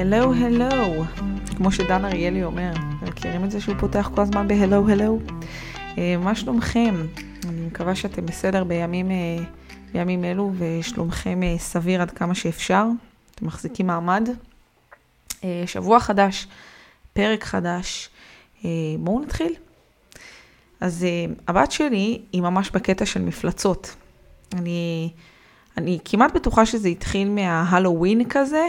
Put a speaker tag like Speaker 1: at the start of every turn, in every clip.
Speaker 1: הלו הלו, כמו שדן אריאלי אומר, מכירים את זה שהוא פותח כל הזמן בהלו הלו? אה, מה שלומכם? אני מקווה שאתם בסדר בימים, אה, בימים אלו ושלומכם אה, סביר עד כמה שאפשר. אתם מחזיקים מעמד. שבוע חדש, פרק חדש. בואו נתחיל. אז הבת שלי היא ממש בקטע של מפלצות. אני, אני כמעט בטוחה שזה התחיל מההלואוין כזה,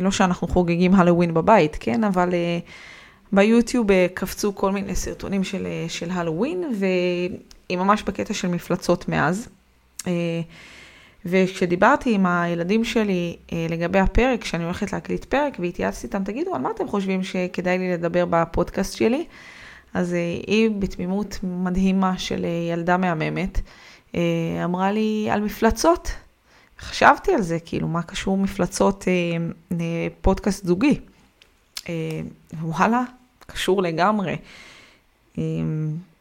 Speaker 1: לא שאנחנו חוגגים הלואוין בבית, כן? אבל ביוטיוב אה, קפצו כל מיני סרטונים של, אה, של הלואוין, והיא ממש בקטע של מפלצות מאז. אה, וכשדיברתי עם הילדים שלי לגבי הפרק, כשאני הולכת להקליט פרק, והתייעצתי איתם, תגידו, על מה אתם חושבים שכדאי לי לדבר בפודקאסט שלי? אז היא בתמימות מדהימה של ילדה מהממת, אמרה לי על מפלצות. חשבתי על זה, כאילו, מה קשור מפלצות פודקאסט זוגי? וואלה, קשור לגמרי.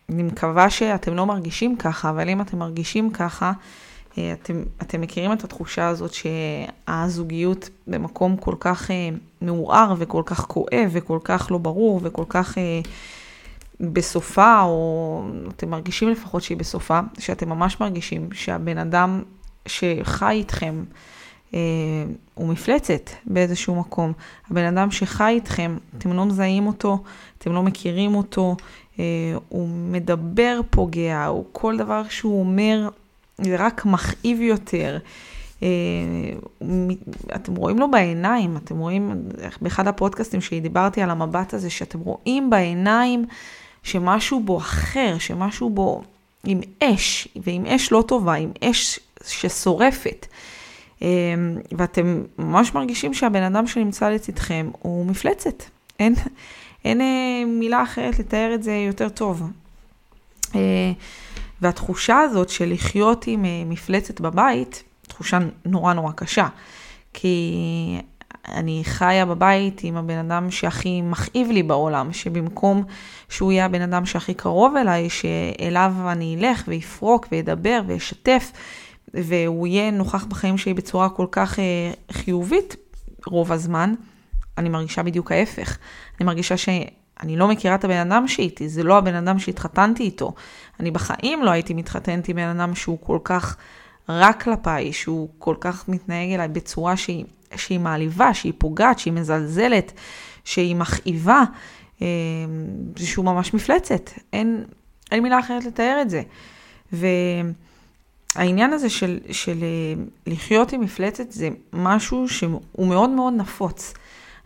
Speaker 1: אני מקווה שאתם לא מרגישים ככה, אבל אם אתם מרגישים ככה, אה, אתם, אתם מכירים את התחושה הזאת שהזוגיות במקום כל כך אה, מעורער וכל כך כואב וכל כך לא ברור וכל כך אה, בסופה, או אתם מרגישים לפחות שהיא בסופה, שאתם ממש מרגישים שהבן אדם שחי איתכם, אה, הוא מפלצת באיזשהו מקום. הבן אדם שחי איתכם, אתם לא מזהים אותו, אתם לא מכירים אותו, אה, הוא מדבר פוגע, הוא כל דבר שהוא אומר, זה רק מכאיב יותר. אה, אתם רואים לו בעיניים, אתם רואים, באחד הפודקאסטים שדיברתי על המבט הזה, שאתם רואים בעיניים שמשהו בו אחר, שמשהו בו עם אש, ועם אש לא טובה, עם אש ששורפת. אמ, ואתם ממש מרגישים שהבן אדם שנמצא לצדכם הוא מפלצת. אין, אין אה, מילה אחרת לתאר את זה יותר טוב. אה, והתחושה הזאת של לחיות עם אה, מפלצת בבית, תחושה נורא נורא קשה. כי אני חיה בבית עם הבן אדם שהכי מכאיב לי בעולם, שבמקום שהוא יהיה הבן אדם שהכי קרוב אליי, שאליו אני אלך ויפרוק וידבר וישתף, והוא יהיה נוכח בחיים שלי בצורה כל כך אה, חיובית רוב הזמן, אני מרגישה בדיוק ההפך. אני מרגישה שאני לא מכירה את הבן אדם שאיתי, זה לא הבן אדם שהתחתנתי איתו. אני בחיים לא הייתי מתחתנת עם בן אדם שהוא כל כך רע כלפיי, שהוא כל כך מתנהג אליי בצורה שהיא, שהיא מעליבה, שהיא פוגעת, שהיא מזלזלת, שהיא מכאיבה, אה, שהוא ממש מפלצת. אין, אין מילה אחרת לתאר את זה. ו... העניין הזה של, של אה, לחיות עם מפלצת זה משהו שהוא מאוד מאוד נפוץ.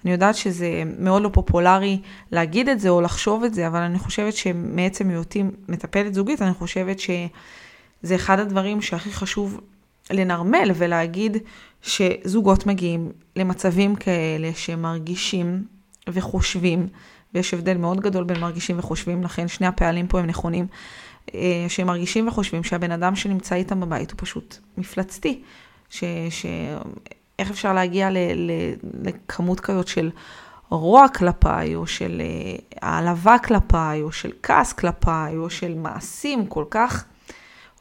Speaker 1: אני יודעת שזה מאוד לא פופולרי להגיד את זה או לחשוב את זה, אבל אני חושבת שמעצם היותי מטפלת זוגית, אני חושבת שזה אחד הדברים שהכי חשוב לנרמל ולהגיד שזוגות מגיעים למצבים כאלה שמרגישים וחושבים, ויש הבדל מאוד גדול בין מרגישים וחושבים, לכן שני הפעלים פה הם נכונים. אה, שהם מרגישים וחושבים שהבן אדם שנמצא איתם בבית הוא פשוט מפלצתי. ש, ש, איך אפשר להגיע ל, ל, לכמות כזאת של רוע כלפיי, או של אה, העלבה כלפיי, או של כעס כלפיי, או של מעשים כל כך,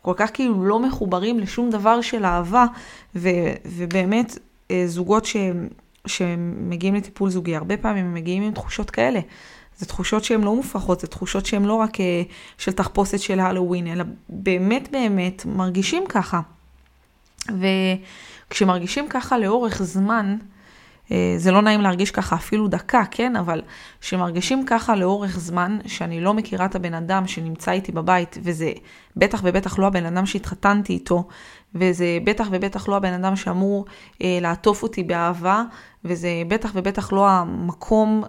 Speaker 1: כל כך כאילו לא מחוברים לשום דבר של אהבה, ו, ובאמת אה, זוגות ש, שמגיעים לטיפול זוגי, הרבה פעמים הם מגיעים עם תחושות כאלה. זה תחושות שהן לא מופרכות, זה תחושות שהן לא רק אה, של תחפושת של הלואוין, אלא באמת באמת מרגישים ככה. וכשמרגישים ככה לאורך זמן, זה לא נעים להרגיש ככה אפילו דקה, כן? אבל כשמרגישים ככה לאורך זמן, שאני לא מכירה את הבן אדם שנמצא איתי בבית, וזה בטח ובטח לא הבן אדם שהתחתנתי איתו, וזה בטח ובטח לא הבן אדם שאמור אה, לעטוף אותי באהבה, וזה בטח ובטח לא המקום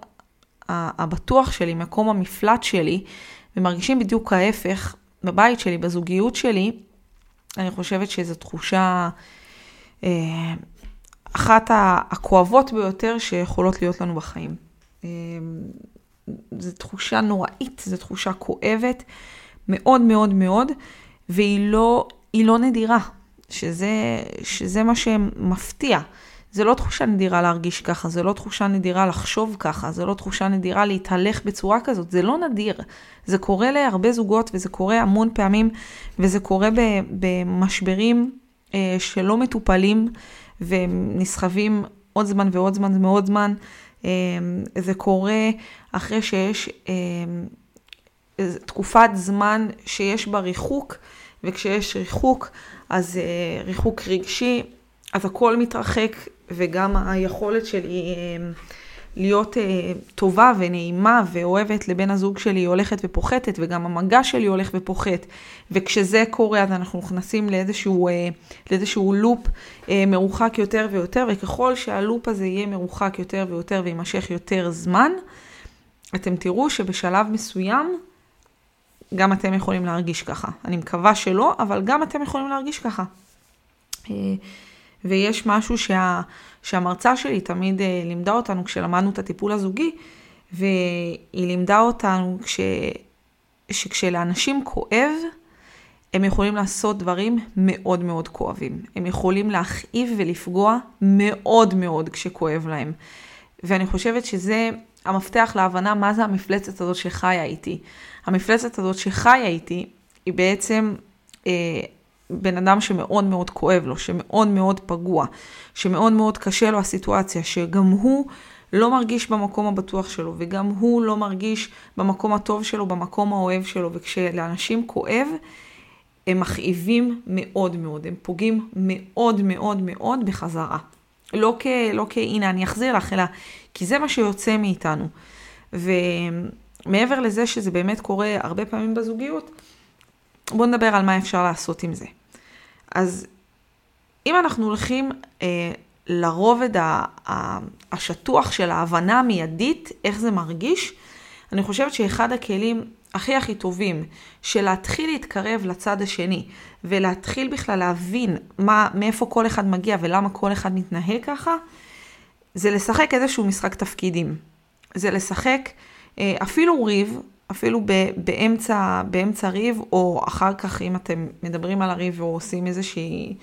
Speaker 1: הבטוח שלי, מקום המפלט שלי, ומרגישים בדיוק ההפך בבית שלי, בזוגיות שלי, אני חושבת שזו תחושה אה, אחת הכואבות ביותר שיכולות להיות לנו בחיים. אה, זו תחושה נוראית, זו תחושה כואבת מאוד מאוד מאוד, והיא לא, לא נדירה, שזה, שזה מה שמפתיע. זה לא תחושה נדירה להרגיש ככה, זה לא תחושה נדירה לחשוב ככה, זה לא תחושה נדירה להתהלך בצורה כזאת, זה לא נדיר. זה קורה להרבה זוגות וזה קורה המון פעמים וזה קורה במשברים שלא מטופלים ונסחבים עוד זמן ועוד זמן ועוד זמן. זה קורה אחרי שיש תקופת זמן שיש בה ריחוק, וכשיש ריחוק, אז ריחוק רגשי, אז הכל מתרחק, וגם היכולת שלי להיות טובה ונעימה ואוהבת לבן הזוג שלי הולכת ופוחתת, וגם המגע שלי הולך ופוחת. וכשזה קורה, אז אנחנו נכנסים לאיזשהו, לאיזשהו לופ מרוחק יותר ויותר, וככל שהלופ הזה יהיה מרוחק יותר ויותר ויימשך יותר זמן, אתם תראו שבשלב מסוים, גם אתם יכולים להרגיש ככה. אני מקווה שלא, אבל גם אתם יכולים להרגיש ככה. ויש משהו שה, שהמרצה שלי תמיד לימדה אותנו כשלמדנו את הטיפול הזוגי, והיא לימדה אותנו כש, שכשלאנשים כואב, הם יכולים לעשות דברים מאוד מאוד כואבים. הם יכולים להכאיב ולפגוע מאוד מאוד כשכואב להם. ואני חושבת שזה המפתח להבנה מה זה המפלצת הזאת שחיה איתי. המפלצת הזאת שחיה איתי היא בעצם אה, בן אדם שמאוד מאוד כואב לו, שמאוד מאוד פגוע, שמאוד מאוד קשה לו הסיטואציה, שגם הוא לא מרגיש במקום הבטוח שלו, וגם הוא לא מרגיש במקום הטוב שלו, במקום האוהב שלו, וכשלאנשים כואב, הם מכאיבים מאוד מאוד, הם פוגעים מאוד מאוד מאוד בחזרה. לא כ... לא כ... הנה, אני אחזיר לך, אלא כי זה מה שיוצא מאיתנו. ומעבר לזה שזה באמת קורה הרבה פעמים בזוגיות, בואו נדבר על מה אפשר לעשות עם זה. אז אם אנחנו הולכים אה, לרובד השטוח של ההבנה המיידית, איך זה מרגיש, אני חושבת שאחד הכלים הכי הכי טובים של להתחיל להתקרב לצד השני ולהתחיל בכלל להבין מה, מאיפה כל אחד מגיע ולמה כל אחד מתנהג ככה, זה לשחק איזשהו משחק תפקידים. זה לשחק אה, אפילו ריב, אפילו באמצע, באמצע ריב, או אחר כך אם אתם מדברים על הריב או עושים איזושהי...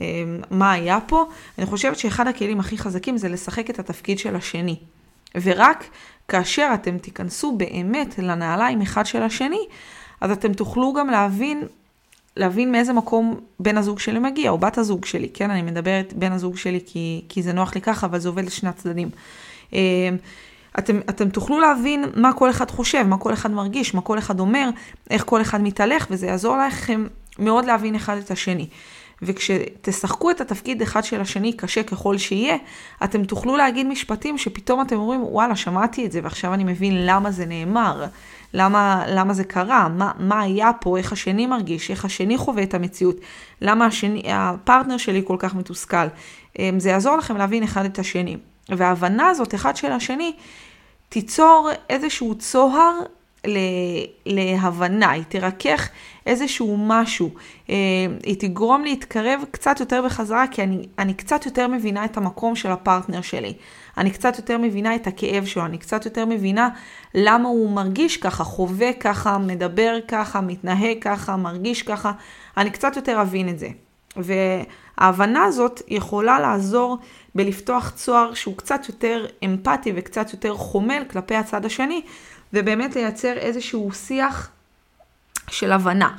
Speaker 1: אה, מה היה פה, אני חושבת שאחד הכלים הכי חזקים זה לשחק את התפקיד של השני. ורק כאשר אתם תיכנסו באמת לנעליים אחד של השני, אז אתם תוכלו גם להבין, להבין מאיזה מקום בן הזוג שלי מגיע, או בת הזוג שלי, כן? אני מדברת בן הזוג שלי כי, כי זה נוח לי ככה, אבל זה עובד לשני הצדדים. אתם, אתם תוכלו להבין מה כל אחד חושב, מה כל אחד מרגיש, מה כל אחד אומר, איך כל אחד מתהלך, וזה יעזור לכם מאוד להבין אחד את השני. וכשתשחקו את התפקיד אחד של השני, קשה ככל שיהיה, אתם תוכלו להגיד משפטים שפתאום אתם אומרים, וואלה, שמעתי את זה, ועכשיו אני מבין למה זה נאמר, למה, למה זה קרה, מה, מה היה פה, איך השני מרגיש, איך השני חווה את המציאות, למה השני, הפרטנר שלי כל כך מתוסכל. אמ, זה יעזור לכם להבין אחד את השני. וההבנה הזאת, אחד של השני, תיצור איזשהו צוהר להבנה, היא תרכך איזשהו משהו, אה, היא תגרום להתקרב קצת יותר בחזרה, כי אני, אני קצת יותר מבינה את המקום של הפרטנר שלי. אני קצת יותר מבינה את הכאב שלו, אני קצת יותר מבינה למה הוא מרגיש ככה, חווה ככה, מדבר ככה, מתנהג ככה, מרגיש ככה, אני קצת יותר אבין את זה. וההבנה הזאת יכולה לעזור בלפתוח צוהר שהוא קצת יותר אמפתי וקצת יותר חומל כלפי הצד השני, ובאמת לייצר איזשהו שיח של הבנה.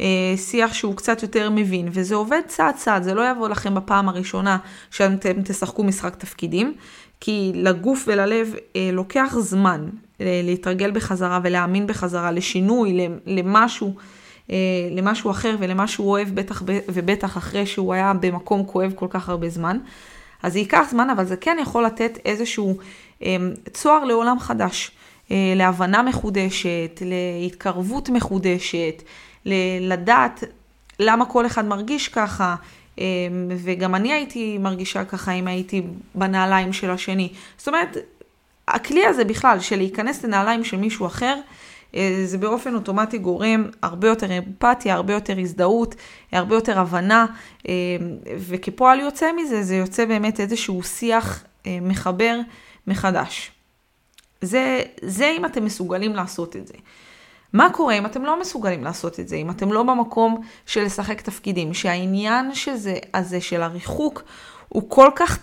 Speaker 1: אה, שיח שהוא קצת יותר מבין, וזה עובד צעד צעד, זה לא יבוא לכם בפעם הראשונה שאתם תשחקו משחק תפקידים, כי לגוף וללב אה, לוקח זמן אה, להתרגל בחזרה ולהאמין בחזרה לשינוי, למשהו, למשהו אחר ולמה שהוא אוהב בטח ובטח אחרי שהוא היה במקום כואב כל כך הרבה זמן. אז זה ייקח זמן, אבל זה כן יכול לתת איזשהו צוהר לעולם חדש. אה, להבנה מחודשת, להתקרבות מחודשת, לדעת למה כל אחד מרגיש ככה, אה, וגם אני הייתי מרגישה ככה אם הייתי בנעליים של השני. זאת אומרת, הכלי הזה בכלל, של להיכנס לנעליים של מישהו אחר, אה, זה באופן אוטומטי גורם הרבה יותר אמפתיה, הרבה יותר הזדהות, הרבה יותר הבנה, וכפועל יוצא מזה, זה יוצא באמת איזשהו שיח מחבר מחדש. זה, זה אם אתם מסוגלים לעשות את זה. מה קורה אם אתם לא מסוגלים לעשות את זה, אם אתם לא במקום של לשחק תפקידים, שהעניין שזה, הזה של הריחוק הוא כל כך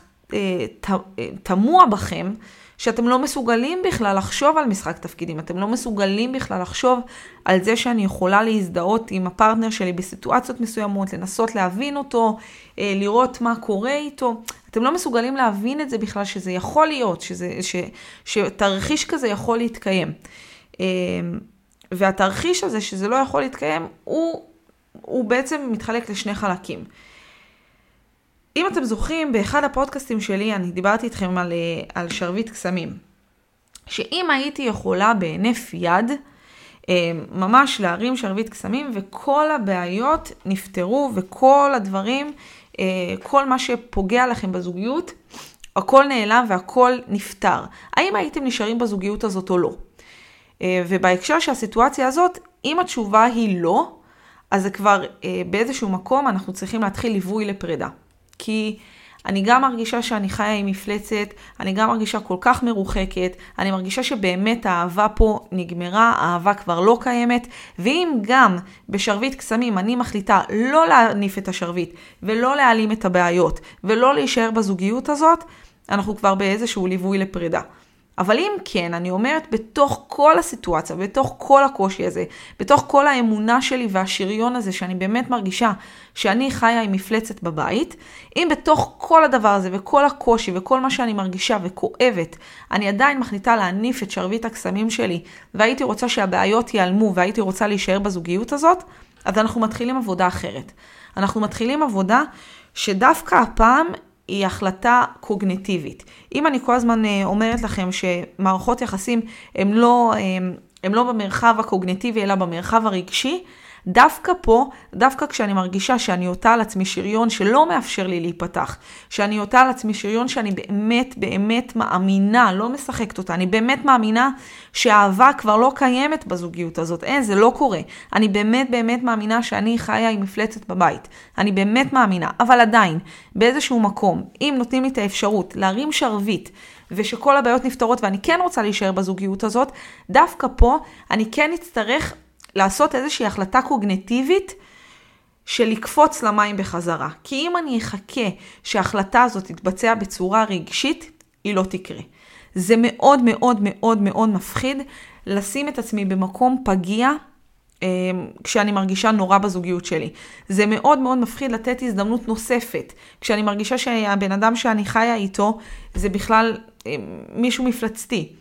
Speaker 1: תמוה בכם, שאתם לא מסוגלים בכלל לחשוב על משחק תפקידים, אתם לא מסוגלים בכלל לחשוב על זה שאני יכולה להזדהות עם הפרטנר שלי בסיטואציות מסוימות, לנסות להבין אותו, אה, לראות מה קורה איתו. אתם לא מסוגלים להבין את זה בכלל, שזה יכול להיות, שזה, ש, שתרחיש כזה יכול להתקיים. אה, והתרחיש הזה, שזה לא יכול להתקיים, הוא, הוא בעצם מתחלק לשני חלקים. אם אתם זוכרים, באחד הפודקאסטים שלי אני דיברתי איתכם על, אה, על שרביט קסמים. שאם הייתי יכולה בהינף יד, אה, ממש להרים שרביט קסמים וכל הבעיות נפתרו וכל הדברים, אה, כל מה שפוגע לכם בזוגיות, הכל נעלם והכל נפתר. האם הייתם נשארים בזוגיות הזאת או לא? ובהקשר של הסיטואציה הזאת, אם התשובה היא לא, אז זה כבר באיזשהו מקום אנחנו צריכים להתחיל ליווי לפרידה. כי אני גם מרגישה שאני חיה עם מפלצת, אני גם מרגישה כל כך מרוחקת, אני מרגישה שבאמת האהבה פה נגמרה, האהבה כבר לא קיימת, ואם גם בשרביט קסמים אני מחליטה לא להניף את השרביט, ולא להעלים את הבעיות, ולא להישאר בזוגיות הזאת, אנחנו כבר באיזשהו ליווי לפרידה. אבל אם כן, אני אומרת, בתוך כל הסיטואציה, בתוך כל הקושי הזה, בתוך כל האמונה שלי והשריון הזה, שאני באמת מרגישה שאני חיה עם מפלצת בבית, אם בתוך כל הדבר הזה וכל הקושי וכל מה שאני מרגישה וכואבת, אני עדיין מחליטה להניף את שרביט הקסמים שלי, והייתי רוצה שהבעיות ייעלמו והייתי רוצה להישאר בזוגיות הזאת, אז אנחנו מתחילים עבודה אחרת. אנחנו מתחילים עבודה שדווקא הפעם היא החלטה קוגניטיבית. אם אני כל הזמן אה, אומרת לכם שמערכות יחסים הן לא, הם לא במרחב הקוגניטיבי אלא במרחב הרגשי, דווקא פה, דווקא כשאני מרגישה שאני עוטה על עצמי שריון שלא מאפשר לי להיפתח, שאני עוטה על עצמי שריון שאני באמת באמת מאמינה, לא משחקת אותה, אני באמת מאמינה שהאהבה כבר לא קיימת בזוגיות הזאת, אין, זה לא קורה. אני באמת באמת מאמינה שאני חיה עם מפלצת בבית. אני באמת מאמינה, אבל עדיין, באיזשהו מקום, אם נותנים לי את האפשרות להרים שרביט, ושכל הבעיות נפתרות ואני כן רוצה להישאר בזוגיות הזאת, דווקא פה אני כן אצטרך לעשות איזושהי החלטה קוגנטיבית של לקפוץ למים בחזרה. כי אם אני אחכה שההחלטה הזאת תתבצע בצורה רגשית, היא לא תקרה. זה מאוד מאוד מאוד מאוד מפחיד לשים את עצמי במקום פגיע אה, כשאני מרגישה נורא בזוגיות שלי. זה מאוד מאוד מפחיד לתת הזדמנות נוספת, כשאני מרגישה שהבן אדם שאני חיה איתו זה בכלל אה, מישהו מפלצתי.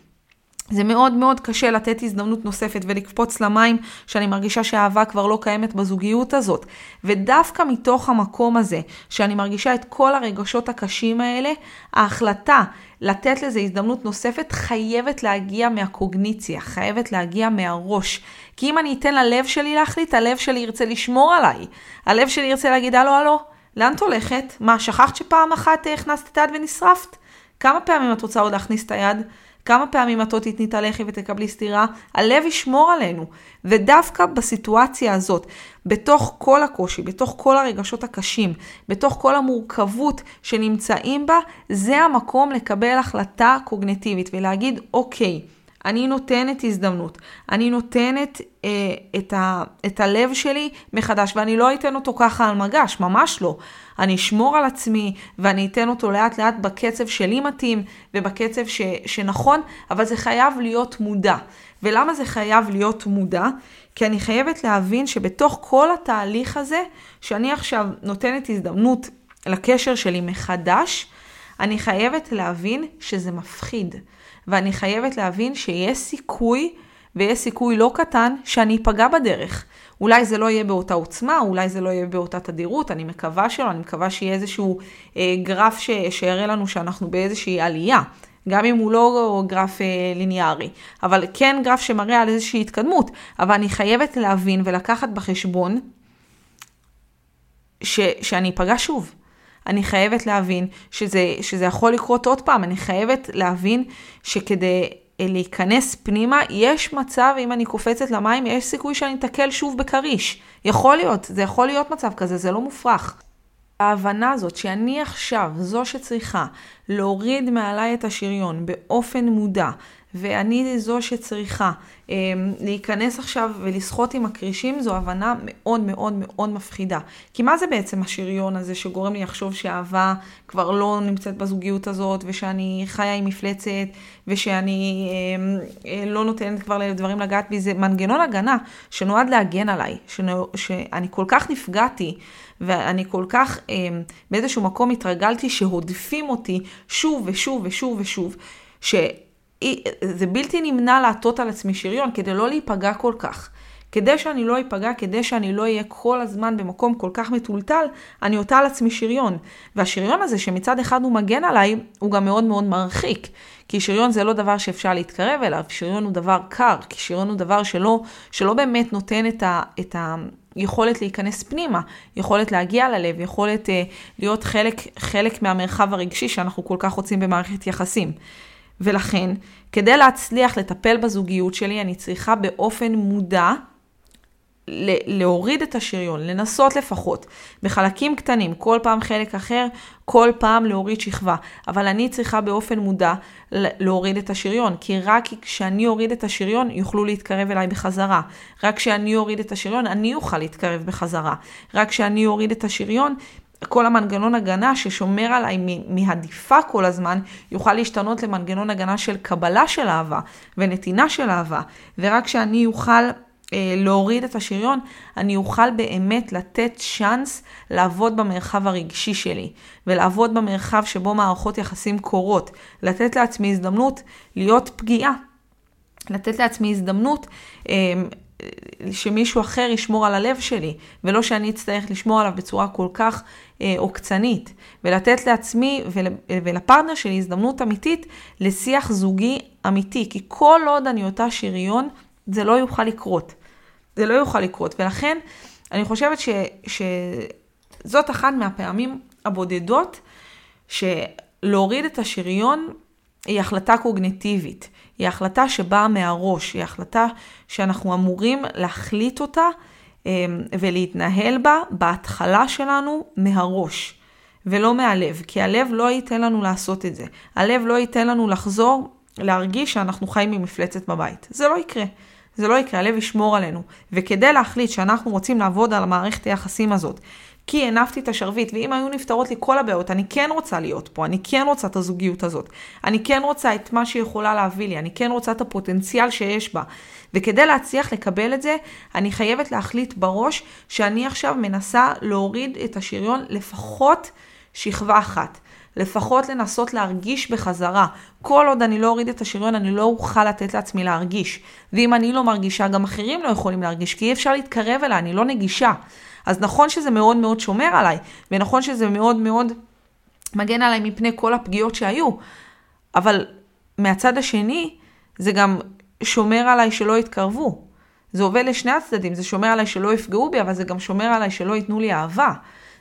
Speaker 1: זה מאוד מאוד קשה לתת הזדמנות נוספת ולקפוץ למים שאני מרגישה שהאהבה כבר לא קיימת בזוגיות הזאת. ודווקא מתוך המקום הזה, שאני מרגישה את כל הרגשות הקשים האלה, ההחלטה לתת לזה הזדמנות נוספת חייבת להגיע מהקוגניציה, חייבת להגיע מהראש. כי אם אני אתן ללב שלי להחליט, הלב שלי ירצה לשמור עליי. הלב שלי ירצה להגיד, הלו, הלו, לאן את הולכת? מה, שכחת שפעם אחת הכנסת את היד ונשרפת? כמה פעמים את רוצה עוד להכניס את היד? כמה פעמים את עוד תתני את הלחי ותקבלי סטירה, הלב ישמור עלינו. ודווקא בסיטואציה הזאת, בתוך כל הקושי, בתוך כל הרגשות הקשים, בתוך כל המורכבות שנמצאים בה, זה המקום לקבל החלטה קוגנטיבית ולהגיד, אוקיי, אני נותנת הזדמנות, אני נותנת אה, את, ה, את הלב שלי מחדש, ואני לא אתן אותו ככה על מגש, ממש לא. אני אשמור על עצמי, ואני אתן אותו לאט לאט בקצב שלי מתאים, ובקצב ש, שנכון, אבל זה חייב להיות מודע. ולמה זה חייב להיות מודע? כי אני חייבת להבין שבתוך כל התהליך הזה, שאני עכשיו נותנת הזדמנות לקשר שלי מחדש, אני חייבת להבין שזה מפחיד. ואני חייבת להבין שיש סיכוי, ויש סיכוי לא קטן, שאני אפגע בדרך. אולי זה לא יהיה באותה עוצמה, אולי זה לא יהיה באותה תדירות, אני מקווה שלא, אני מקווה שיהיה איזשהו אה, גרף ש, שיראה לנו שאנחנו באיזושהי עלייה. גם אם הוא לא גרף אה, ליניארי, אבל כן גרף שמראה על איזושהי התקדמות, אבל אני חייבת להבין ולקחת בחשבון ש, שאני אפגע שוב. אני חייבת להבין שזה, שזה יכול לקרות עוד פעם, אני חייבת להבין שכדי אה, להיכנס פנימה, יש מצב, אם אני קופצת למים, יש סיכוי שאני אתקל שוב בכריש. יכול להיות, זה יכול להיות מצב כזה, זה לא מופרך. ההבנה הזאת שאני עכשיו זו שצריכה להוריד מעליי את השריון באופן מודע ואני זו שצריכה. אמ, להיכנס עכשיו ולשחות עם הכרישים זו הבנה מאוד מאוד מאוד מפחידה. כי מה זה בעצם השריון הזה שגורם לי לחשוב שאהבה כבר לא נמצאת בזוגיות הזאת, ושאני חיה עם מפלצת, ושאני אמ, אה, לא נותנת כבר לדברים לגעת בי, זה מנגנון הגנה שנועד להגן עליי, שנו, שאני כל כך נפגעתי. ואני כל כך אה, באיזשהו מקום התרגלתי שהודפים אותי שוב ושוב ושוב ושוב, שזה בלתי נמנע לעטות על עצמי שריון כדי לא להיפגע כל כך. כדי שאני לא איפגע, כדי שאני לא אהיה כל הזמן במקום כל כך מטולטל, אני עוטה על עצמי שריון. והשריון הזה, שמצד אחד הוא מגן עליי, הוא גם מאוד מאוד מרחיק. כי שריון זה לא דבר שאפשר להתקרב אליו, שריון הוא דבר קר, כי שריון הוא דבר שלא, שלא באמת נותן את ה... את ה יכולת להיכנס פנימה, יכולת להגיע ללב, יכולת uh, להיות חלק, חלק מהמרחב הרגשי שאנחנו כל כך רוצים במערכת יחסים. ולכן, כדי להצליח לטפל בזוגיות שלי, אני צריכה באופן מודע להוריד את השריון, לנסות לפחות, בחלקים קטנים, כל פעם חלק אחר, כל פעם להוריד שכבה. אבל אני צריכה באופן מודע להוריד את השריון, כי רק כשאני אוריד את השריון, יוכלו להתקרב אליי בחזרה. רק כשאני אוריד את השריון, אני אוכל להתקרב בחזרה. רק כשאני אוריד את השריון, כל המנגנון הגנה ששומר עליי מהדיפה כל הזמן, יוכל להשתנות למנגנון הגנה של קבלה של אהבה ונתינה של אהבה. ורק כשאני אוכל אה, להוריד את השריון, אני אוכל באמת לתת צ'אנס לעבוד במרחב הרגשי שלי, ולעבוד במרחב שבו מערכות יחסים קורות, לתת לעצמי הזדמנות להיות פגיעה, לתת לעצמי הזדמנות אה, שמישהו אחר ישמור על הלב שלי, ולא שאני אצטרך לשמור עליו בצורה כל כך עוקצנית, ולתת לעצמי ול, ולפרטנר שלי הזדמנות אמיתית לשיח זוגי אמיתי, כי כל עוד אני אותה שריון, זה לא יוכל לקרות. זה לא יוכל לקרות, ולכן אני חושבת ש, שזאת אחת מהפעמים הבודדות שלהוריד את השריון היא החלטה קוגנטיבית, היא החלטה שבאה מהראש, היא החלטה שאנחנו אמורים להחליט אותה ולהתנהל בה בהתחלה שלנו מהראש. ולא מהלב, כי הלב לא ייתן לנו לעשות את זה. הלב לא ייתן לנו לחזור להרגיש שאנחנו חיים ממפלצת בבית. זה לא יקרה. זה לא יקרה, הלב ישמור עלינו. וכדי להחליט שאנחנו רוצים לעבוד על המערכת היחסים הזאת, כי הנפתי את השרביט, ואם היו נפתרות לי כל הבעיות, אני כן רוצה להיות פה, אני כן רוצה את הזוגיות הזאת. אני כן רוצה את מה שהיא יכולה להביא לי, אני כן רוצה את הפוטנציאל שיש בה. וכדי להצליח לקבל את זה, אני חייבת להחליט בראש שאני עכשיו מנסה להוריד את השריון לפחות שכבה אחת. לפחות לנסות להרגיש בחזרה. כל עוד אני לא אוריד את השריון, אני לא אוכל לתת לעצמי להרגיש. ואם אני לא מרגישה, גם אחרים לא יכולים להרגיש, כי אי אפשר להתקרב אליי, אני לא נגישה. אז נכון שזה מאוד מאוד שומר עליי, ונכון שזה מאוד מאוד מגן עליי מפני כל הפגיעות שהיו, אבל מהצד השני, זה גם שומר עליי שלא יתקרבו. זה עובד לשני הצדדים, זה שומר עליי שלא יפגעו בי, אבל זה גם שומר עליי שלא ייתנו לי אהבה.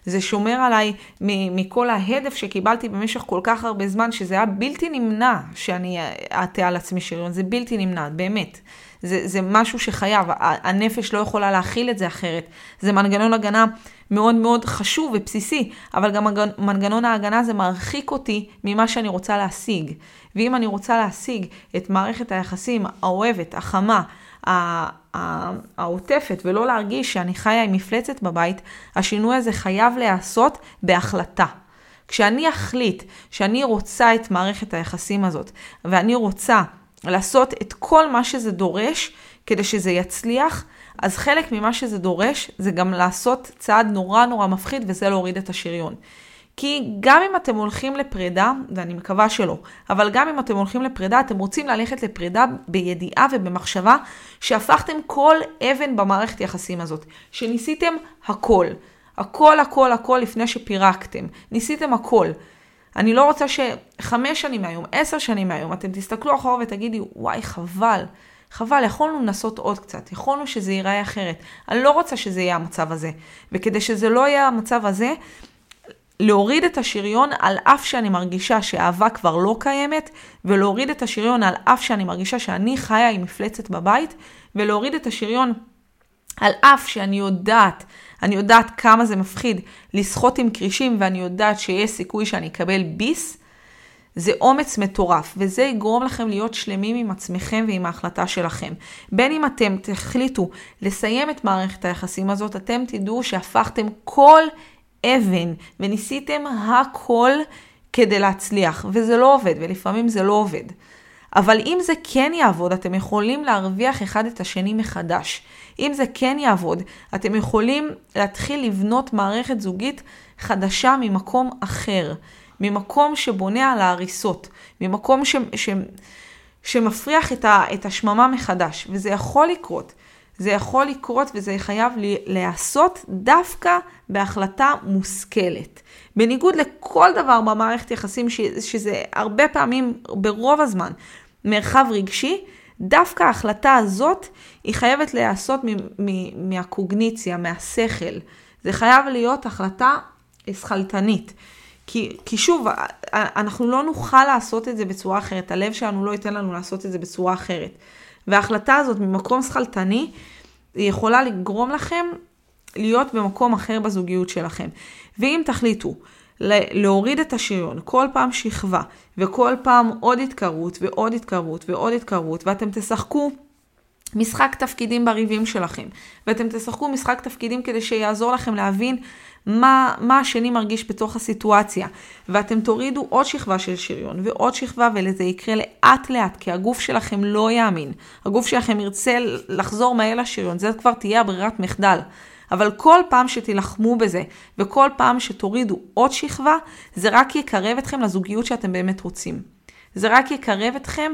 Speaker 1: זה שומר עליי מכל ההדף שקיבלתי במשך כל כך הרבה זמן, שזה היה בלתי נמנע שאני אעטה על עצמי שריון, זה בלתי נמנע, באמת. זה, זה משהו שחייב, הנפש לא יכולה להכיל את זה אחרת. זה מנגנון הגנה מאוד מאוד חשוב ובסיסי, אבל גם מנגנון ההגנה הזה מרחיק אותי ממה שאני רוצה להשיג. ואם אני רוצה להשיג את מערכת היחסים האוהבת, החמה, העוטפת, ולא להרגיש שאני חיה עם מפלצת בבית, השינוי הזה חייב להיעשות בהחלטה. כשאני אחליט שאני רוצה את מערכת היחסים הזאת, ואני רוצה לעשות את כל מה שזה דורש כדי שזה יצליח, אז חלק ממה שזה דורש זה גם לעשות צעד נורא נורא מפחיד וזה להוריד את השריון. כי גם אם אתם הולכים לפרידה, ואני מקווה שלא, אבל גם אם אתם הולכים לפרידה, אתם רוצים ללכת לפרידה בידיעה ובמחשבה שהפכתם כל אבן במערכת יחסים הזאת, שניסיתם הכל, הכל הכל הכל לפני שפירקתם, ניסיתם הכל. אני לא רוצה שחמש שנים מהיום, עשר שנים מהיום, אתם תסתכלו אחורה ותגידו, וואי, חבל. חבל, יכולנו לנסות עוד קצת, יכולנו שזה ייראה אחרת. אני לא רוצה שזה יהיה המצב הזה. וכדי שזה לא יהיה המצב הזה, להוריד את השריון על אף שאני מרגישה שאהבה כבר לא קיימת, ולהוריד את השריון על אף שאני מרגישה שאני חיה עם מפלצת בבית, ולהוריד את השריון על אף שאני יודעת, אני יודעת כמה זה מפחיד לשחות עם כרישים, ואני יודעת שיש סיכוי שאני אקבל ביס, זה אומץ מטורף, וזה יגרום לכם להיות שלמים עם עצמכם ועם ההחלטה שלכם. בין אם אתם תחליטו לסיים את מערכת היחסים הזאת, אתם תדעו שהפכתם כל אבן וניסיתם הכל כדי להצליח, וזה לא עובד, ולפעמים זה לא עובד. אבל אם זה כן יעבוד, אתם יכולים להרוויח אחד את השני מחדש. אם זה כן יעבוד, אתם יכולים להתחיל לבנות מערכת זוגית חדשה ממקום אחר. ממקום שבונה על ההריסות, ממקום ש, ש, שמפריח את, ה, את השממה מחדש, וזה יכול לקרות. זה יכול לקרות וזה חייב להיעשות דווקא בהחלטה מושכלת. בניגוד לכל דבר במערכת יחסים, ש, שזה הרבה פעמים, ברוב הזמן, מרחב רגשי, דווקא ההחלטה הזאת היא חייבת להיעשות מהקוגניציה, מהשכל. זה חייב להיות החלטה שכלתנית. כי, כי שוב, אנחנו לא נוכל לעשות את זה בצורה אחרת, הלב שלנו לא ייתן לנו לעשות את זה בצורה אחרת. וההחלטה הזאת ממקום שכלתני, היא יכולה לגרום לכם להיות במקום אחר בזוגיות שלכם. ואם תחליטו להוריד את השריון כל פעם שכבה, וכל פעם עוד התקררות ועוד התקררות ועוד התקררות, ואתם תשחקו משחק תפקידים בריבים שלכם, ואתם תשחקו משחק תפקידים כדי שיעזור לכם להבין מה, מה השני מרגיש בתוך הסיטואציה. ואתם תורידו עוד שכבה של שריון ועוד שכבה, ולזה יקרה לאט לאט, כי הגוף שלכם לא יאמין. הגוף שלכם ירצה לחזור מהר לשריון, זה כבר תהיה הברירת מחדל. אבל כל פעם שתילחמו בזה, וכל פעם שתורידו עוד שכבה, זה רק יקרב אתכם לזוגיות שאתם באמת רוצים. זה רק יקרב אתכם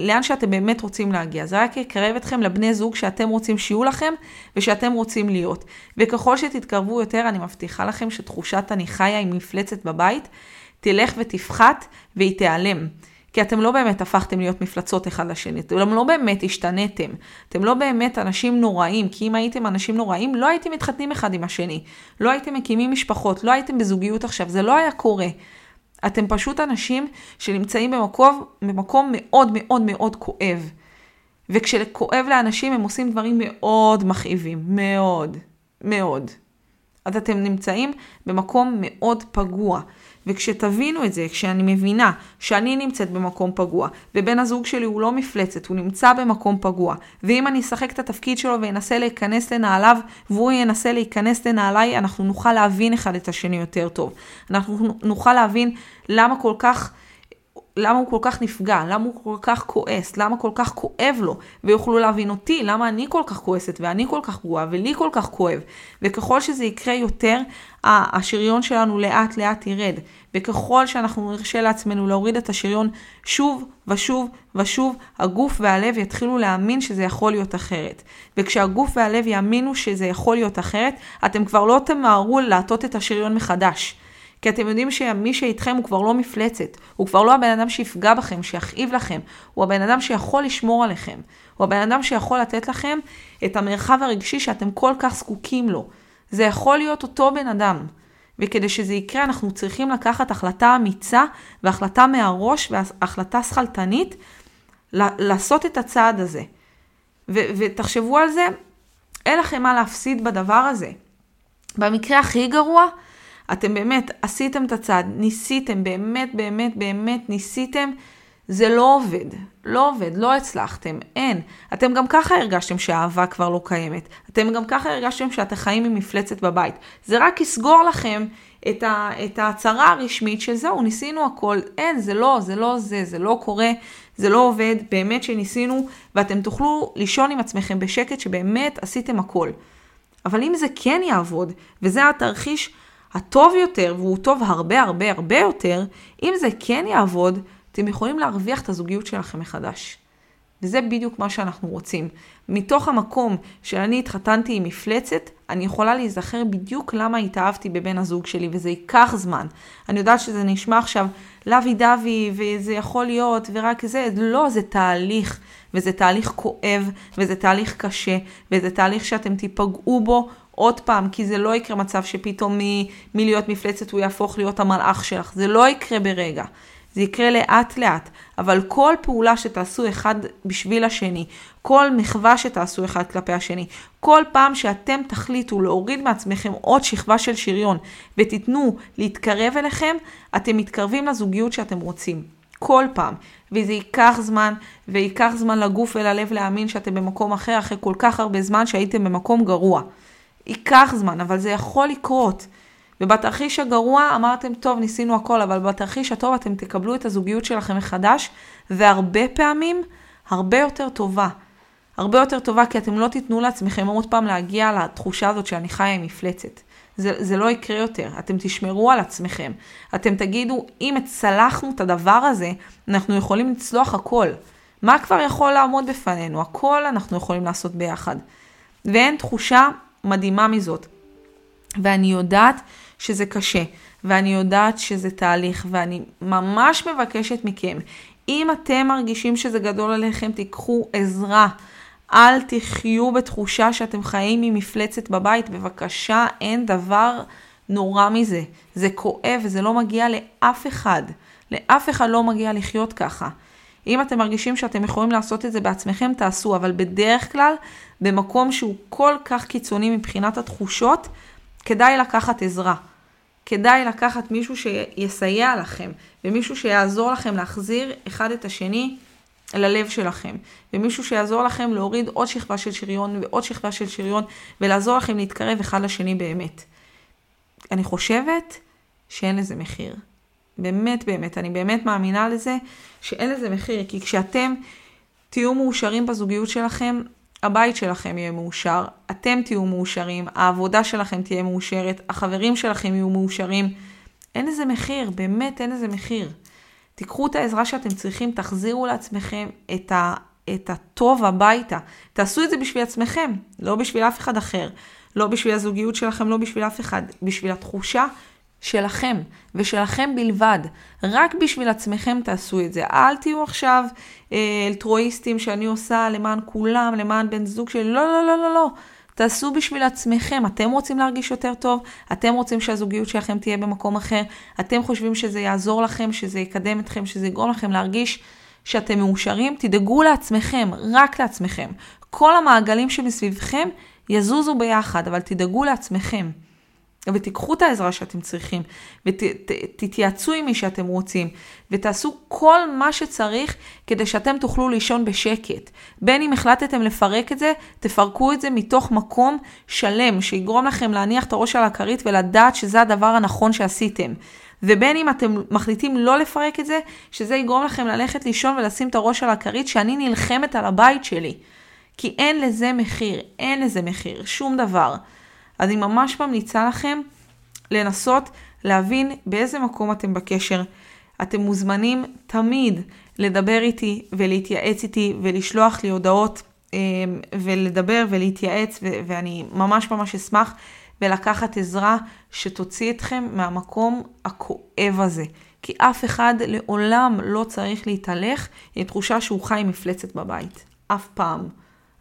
Speaker 1: לאן שאתם באמת רוצים להגיע. זה רק יקרב אתכם לבני זוג שאתם רוצים שיהיו לכם ושאתם רוצים להיות. וככל שתתקרבו יותר, אני מבטיחה לכם שתחושת אני חיה עם מפלצת בבית תלך ותפחת והיא תיעלם. כי אתם לא באמת הפכתם להיות מפלצות אחד לשני, אתם לא באמת השתנתם, אתם לא באמת אנשים נוראים, כי אם הייתם אנשים נוראים, לא הייתם מתחתנים אחד עם השני, לא הייתם מקימים משפחות, לא הייתם בזוגיות עכשיו, זה לא היה קורה. אתם פשוט אנשים שנמצאים במקום, במקום מאוד מאוד מאוד כואב. וכשכואב לאנשים הם עושים דברים מאוד מכאיבים, מאוד, מאוד. אז אתם נמצאים במקום מאוד פגוע. וכשתבינו את זה, כשאני מבינה שאני נמצאת במקום פגוע, ובן הזוג שלי הוא לא מפלצת, הוא נמצא במקום פגוע, ואם אני אשחק את התפקיד שלו ואנסה להיכנס לנעליו, והוא ינסה להיכנס לנעליי, אנחנו נוכל להבין אחד את השני יותר טוב. אנחנו נוכל להבין למה כל כך... למה הוא כל כך נפגע, למה הוא כל כך כועס, למה כל כך כואב לו, ויוכלו להבין אותי, למה אני כל כך כועסת ואני כל כך גרועה ולי כל כך כואב. וככל שזה יקרה יותר, השריון שלנו לאט לאט ירד. וככל שאנחנו נרשה לעצמנו להוריד את השריון שוב ושוב ושוב, הגוף והלב יתחילו להאמין שזה יכול להיות אחרת. וכשהגוף והלב יאמינו שזה יכול להיות אחרת, אתם כבר לא תמהרו להטות את השריון מחדש. כי אתם יודעים שמי שאיתכם הוא כבר לא מפלצת, הוא כבר לא הבן אדם שיפגע בכם, שיכאיב לכם, הוא הבן אדם שיכול לשמור עליכם, הוא הבן אדם שיכול לתת לכם את המרחב הרגשי שאתם כל כך זקוקים לו. זה יכול להיות אותו בן אדם. וכדי שזה יקרה אנחנו צריכים לקחת החלטה אמיצה והחלטה מהראש והחלטה שכלתנית לעשות את הצעד הזה. ו- ותחשבו על זה, אין לכם מה להפסיד בדבר הזה. במקרה הכי גרוע, אתם באמת עשיתם את הצעד, ניסיתם, באמת, באמת, באמת ניסיתם, זה לא עובד. לא עובד, לא הצלחתם, אין. אתם גם ככה הרגשתם שהאהבה כבר לא קיימת. אתם גם ככה הרגשתם שאתם חיים עם מפלצת בבית. זה רק יסגור לכם את, ה, את ההצהרה הרשמית של זהו, ניסינו הכל. אין, זה לא, זה לא זה, זה לא קורה, זה לא עובד, באמת שניסינו, ואתם תוכלו לישון עם עצמכם בשקט שבאמת עשיתם הכל. אבל אם זה כן יעבוד, וזה התרחיש הטוב יותר, והוא טוב הרבה הרבה הרבה יותר, אם זה כן יעבוד, אתם יכולים להרוויח את הזוגיות שלכם מחדש. וזה בדיוק מה שאנחנו רוצים. מתוך המקום שאני התחתנתי עם מפלצת, אני יכולה להיזכר בדיוק למה התאהבתי בבן הזוג שלי, וזה ייקח זמן. אני יודעת שזה נשמע עכשיו לוי דווי, וזה יכול להיות, ורק זה, לא, זה תהליך, וזה תהליך כואב, וזה תהליך קשה, וזה תהליך שאתם תיפגעו בו עוד פעם, כי זה לא יקרה מצב שפתאום מלהיות מפלצת הוא יהפוך להיות המלאך שלך, זה לא יקרה ברגע. זה יקרה לאט לאט, אבל כל פעולה שתעשו אחד בשביל השני, כל מחווה שתעשו אחד כלפי השני, כל פעם שאתם תחליטו להוריד מעצמכם עוד שכבה של שריון ותיתנו להתקרב אליכם, אתם מתקרבים לזוגיות שאתם רוצים. כל פעם. וזה ייקח זמן, וייקח זמן לגוף וללב להאמין שאתם במקום אחר אחרי כל כך הרבה זמן שהייתם במקום גרוע. ייקח זמן, אבל זה יכול לקרות. ובתרחיש הגרוע אמרתם, טוב, ניסינו הכל, אבל בתרחיש הטוב אתם תקבלו את הזוגיות שלכם מחדש, והרבה פעמים, הרבה יותר טובה. הרבה יותר טובה, כי אתם לא תיתנו לעצמכם עוד פעם להגיע לתחושה הזאת שאני חיה עם מפלצת. זה, זה לא יקרה יותר, אתם תשמרו על עצמכם. אתם תגידו, אם צלחנו את הדבר הזה, אנחנו יכולים לצלוח הכל. מה כבר יכול לעמוד בפנינו? הכל אנחנו יכולים לעשות ביחד. ואין תחושה מדהימה מזאת. ואני יודעת שזה קשה, ואני יודעת שזה תהליך, ואני ממש מבקשת מכם, אם אתם מרגישים שזה גדול עליכם, תיקחו עזרה. אל תחיו בתחושה שאתם חיים עם מפלצת בבית, בבקשה, אין דבר נורא מזה. זה כואב וזה לא מגיע לאף אחד. לאף אחד לא מגיע לחיות ככה. אם אתם מרגישים שאתם יכולים לעשות את זה בעצמכם, תעשו, אבל בדרך כלל, במקום שהוא כל כך קיצוני מבחינת התחושות, כדאי לקחת עזרה. כדאי לקחת מישהו שיסייע לכם, ומישהו שיעזור לכם להחזיר אחד את השני ללב שלכם, ומישהו שיעזור לכם להוריד עוד שכבה של שריון ועוד שכבה של שריון, ולעזור לכם להתקרב אחד לשני באמת. אני חושבת שאין לזה מחיר. באמת באמת, אני באמת מאמינה לזה שאין לזה מחיר, כי כשאתם תהיו מאושרים בזוגיות שלכם, הבית שלכם יהיה מאושר, אתם תהיו מאושרים, העבודה שלכם תהיה מאושרת, החברים שלכם יהיו מאושרים. אין לזה מחיר, באמת אין לזה מחיר. תיקחו את העזרה שאתם צריכים, תחזירו לעצמכם את, ה, את הטוב הביתה. תעשו את זה בשביל עצמכם, לא בשביל אף אחד אחר. לא בשביל הזוגיות שלכם, לא בשביל אף אחד. בשביל התחושה שלכם, ושלכם בלבד. רק בשביל עצמכם תעשו את זה. אל תהיו עכשיו אה, אלטרואיסטים שאני עושה למען כולם, למען בן זוג שלי. לא, לא, לא, לא, לא. תעשו בשביל עצמכם. אתם רוצים להרגיש יותר טוב, אתם רוצים שהזוגיות שלכם תהיה במקום אחר, אתם חושבים שזה יעזור לכם, שזה יקדם אתכם, שזה יגרום לכם להרגיש שאתם מאושרים, תדאגו לעצמכם, רק לעצמכם. כל המעגלים שמסביבכם יזוזו ביחד, אבל תדאגו לעצמכם. ותיקחו את העזרה שאתם צריכים, ותתייעצו עם מי שאתם רוצים, ותעשו כל מה שצריך כדי שאתם תוכלו לישון בשקט. בין אם החלטתם לפרק את זה, תפרקו את זה מתוך מקום שלם, שיגרום לכם להניח את הראש על הכרית ולדעת שזה הדבר הנכון שעשיתם. ובין אם אתם מחליטים לא לפרק את זה, שזה יגרום לכם ללכת לישון ולשים את הראש על הכרית, שאני נלחמת על הבית שלי. כי אין לזה מחיר, אין לזה מחיר, שום דבר. אז אני ממש ממליצה לכם לנסות להבין באיזה מקום אתם בקשר. אתם מוזמנים תמיד לדבר איתי ולהתייעץ איתי ולשלוח לי הודעות אה, ולדבר ולהתייעץ ואני ממש ממש אשמח ולקחת עזרה שתוציא אתכם מהמקום הכואב הזה. כי אף אחד לעולם לא צריך להתהלך עם תחושה שהוא חי מפלצת בבית. אף פעם.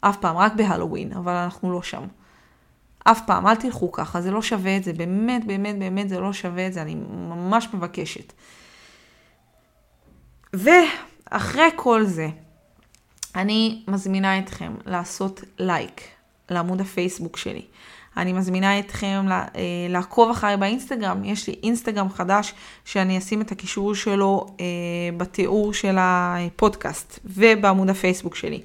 Speaker 1: אף פעם, רק בהלואוין, אבל אנחנו לא שם. אף פעם, אל תלכו ככה, זה לא שווה את זה, באמת, באמת, באמת זה לא שווה את זה, אני ממש מבקשת. ואחרי כל זה, אני מזמינה אתכם לעשות לייק לעמוד הפייסבוק שלי. אני מזמינה אתכם אה, לעקוב אחריי באינסטגרם, יש לי אינסטגרם חדש שאני אשים את הקישור שלו אה, בתיאור של הפודקאסט ובעמוד הפייסבוק שלי.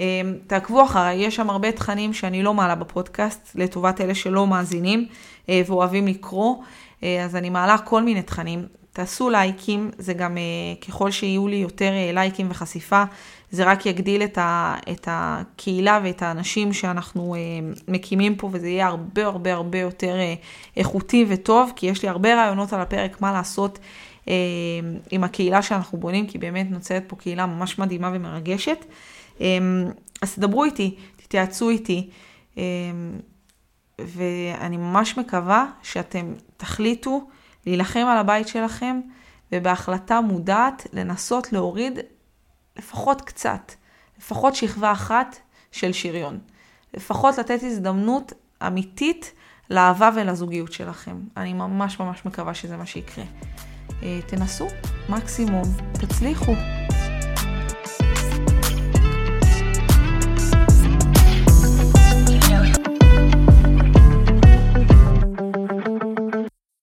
Speaker 1: אמ, תעקבו אחריי, יש שם הרבה תכנים שאני לא מעלה בפודקאסט, לטובת אלה שלא מאזינים אה, ואוהבים לקרוא, אה, אז אני מעלה כל מיני תכנים. תעשו לייקים, זה גם אה, ככל שיהיו לי יותר לייקים וחשיפה, זה רק יגדיל את, ה, את הקהילה ואת האנשים שאנחנו מקימים פה, וזה יהיה הרבה הרבה הרבה יותר איכותי וטוב, כי יש לי הרבה רעיונות על הפרק מה לעשות עם הקהילה שאנחנו בונים, כי באמת נוצרת פה קהילה ממש מדהימה ומרגשת. אמ, אז תדברו איתי, תתייעצו איתי, אמ, ואני ממש מקווה שאתם תחליטו להילחם על הבית שלכם, ובהחלטה מודעת לנסות להוריד לפחות קצת, לפחות שכבה אחת של שריון. לפחות לתת הזדמנות אמיתית לאהבה ולזוגיות שלכם. אני ממש ממש מקווה שזה מה שיקרה. תנסו, מקסימום, תצליחו.